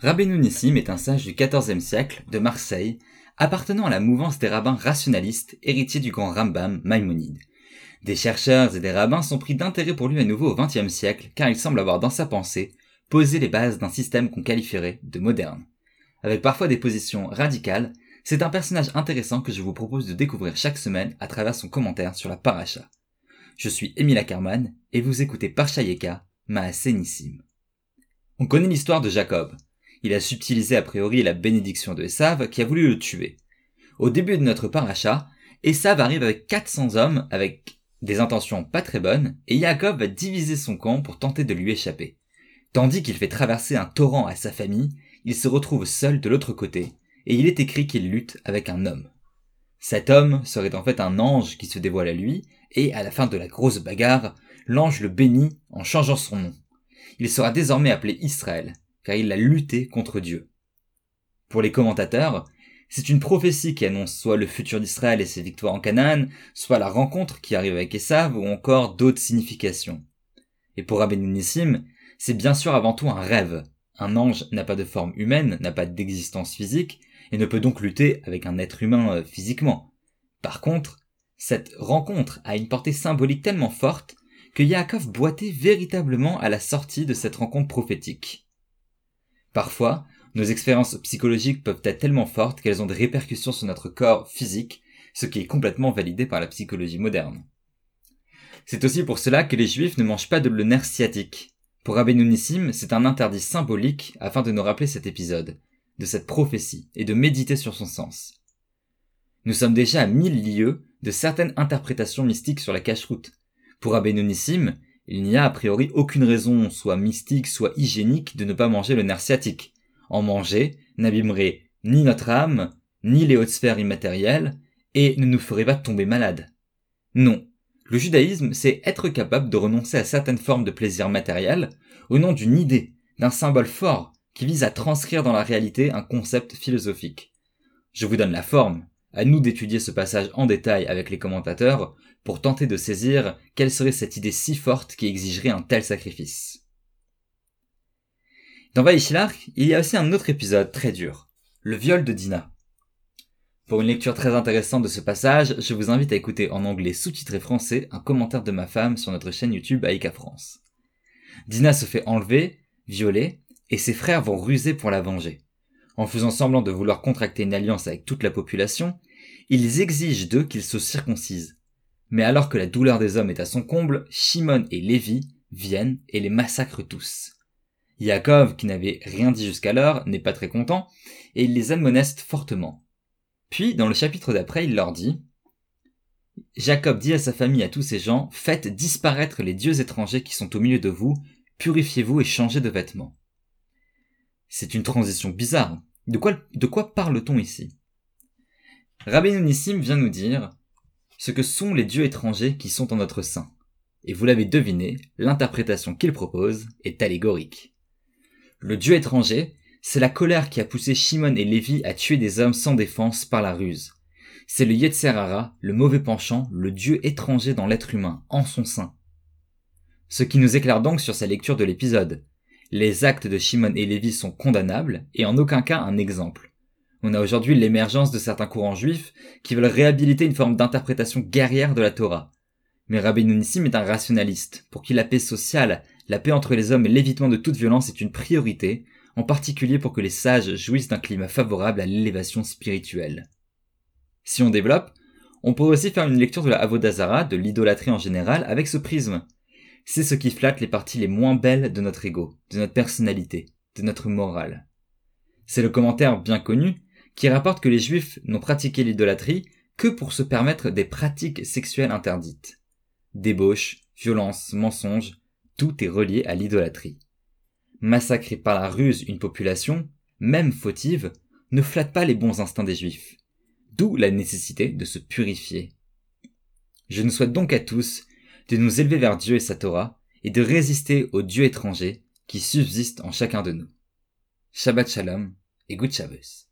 Rabbeinu Nissim est un sage du XIVe siècle de Marseille, appartenant à la mouvance des rabbins rationalistes, héritiers du grand Rambam Maïmonide. Des chercheurs et des rabbins sont pris d'intérêt pour lui à nouveau au XXe siècle, car il semble avoir dans sa pensée posé les bases d'un système qu'on qualifierait de moderne. Avec parfois des positions radicales, c'est un personnage intéressant que je vous propose de découvrir chaque semaine à travers son commentaire sur la paracha. Je suis Émile Ackerman et vous écoutez Parchayeka, Maasé Nissim. On connaît l'histoire de Jacob, il a subtilisé a priori la bénédiction de Esav qui a voulu le tuer. Au début de notre paracha, Esav arrive avec 400 hommes avec des intentions pas très bonnes et Jacob va diviser son camp pour tenter de lui échapper. Tandis qu'il fait traverser un torrent à sa famille, il se retrouve seul de l'autre côté et il est écrit qu'il lutte avec un homme. Cet homme serait en fait un ange qui se dévoile à lui et à la fin de la grosse bagarre, l'ange le bénit en changeant son nom. Il sera désormais appelé Israël car il a lutté contre Dieu. Pour les commentateurs, c'est une prophétie qui annonce soit le futur d'Israël et ses victoires en Canaan, soit la rencontre qui arrive avec Esav, ou encore d'autres significations. Et pour Nissim, c'est bien sûr avant tout un rêve. Un ange n'a pas de forme humaine, n'a pas d'existence physique, et ne peut donc lutter avec un être humain euh, physiquement. Par contre, cette rencontre a une portée symbolique tellement forte que Yaakov boitait véritablement à la sortie de cette rencontre prophétique. Parfois, nos expériences psychologiques peuvent être tellement fortes qu'elles ont des répercussions sur notre corps physique, ce qui est complètement validé par la psychologie moderne. C'est aussi pour cela que les juifs ne mangent pas de le nerf sciatique. Pour Rabbeinu c'est un interdit symbolique afin de nous rappeler cet épisode, de cette prophétie, et de méditer sur son sens. Nous sommes déjà à mille lieues de certaines interprétations mystiques sur la cache-route. Pour Rabbeinu Nissim, il n'y a a priori aucune raison, soit mystique, soit hygiénique, de ne pas manger le nerf sciatique. En manger n'abîmerait ni notre âme, ni les hautes sphères immatérielles, et ne nous ferait pas tomber malade. Non. Le judaïsme, c'est être capable de renoncer à certaines formes de plaisir matériel au nom d'une idée, d'un symbole fort qui vise à transcrire dans la réalité un concept philosophique. Je vous donne la forme, à nous d'étudier ce passage en détail avec les commentateurs pour tenter de saisir quelle serait cette idée si forte qui exigerait un tel sacrifice. Dans Vaishlar, il y a aussi un autre épisode très dur, le viol de Dina. Pour une lecture très intéressante de ce passage, je vous invite à écouter en anglais sous-titré français un commentaire de ma femme sur notre chaîne YouTube Aïka France. Dina se fait enlever, violer, et ses frères vont ruser pour la venger. En faisant semblant de vouloir contracter une alliance avec toute la population, ils exigent d'eux qu'ils se circoncisent. Mais alors que la douleur des hommes est à son comble, Shimon et Lévi viennent et les massacrent tous. Yaakov, qui n'avait rien dit jusqu'alors, n'est pas très content, et il les admoneste fortement. Puis, dans le chapitre d'après, il leur dit Jacob dit à sa famille, à tous ces gens, faites disparaître les dieux étrangers qui sont au milieu de vous, purifiez-vous et changez de vêtements. C'est une transition bizarre. De quoi, parle-t-on ici? Rabbi Nissim vient nous dire ce que sont les dieux étrangers qui sont en notre sein. Et vous l'avez deviné, l'interprétation qu'il propose est allégorique. Le dieu étranger, c'est la colère qui a poussé Shimon et Lévi à tuer des hommes sans défense par la ruse. C'est le Yetzerara, le mauvais penchant, le dieu étranger dans l'être humain, en son sein. Ce qui nous éclaire donc sur sa lecture de l'épisode. Les actes de Shimon et Lévi sont condamnables et en aucun cas un exemple. On a aujourd'hui l'émergence de certains courants juifs qui veulent réhabiliter une forme d'interprétation guerrière de la Torah. Mais Rabbi Nissim est un rationaliste, pour qui la paix sociale, la paix entre les hommes et l'évitement de toute violence est une priorité, en particulier pour que les sages jouissent d'un climat favorable à l'élévation spirituelle. Si on développe, on pourrait aussi faire une lecture de la Avodazara, de l'idolâtrie en général, avec ce prisme. C'est ce qui flatte les parties les moins belles de notre ego, de notre personnalité, de notre morale. C'est le commentaire bien connu qui rapporte que les juifs n'ont pratiqué l'idolâtrie que pour se permettre des pratiques sexuelles interdites. Débauche, violence, mensonge, tout est relié à l'idolâtrie. Massacrer par la ruse une population, même fautive, ne flatte pas les bons instincts des juifs. D'où la nécessité de se purifier. Je nous souhaite donc à tous de nous élever vers Dieu et sa Torah et de résister aux dieux étrangers qui subsistent en chacun de nous. Shabbat Shalom et Good Shabbos.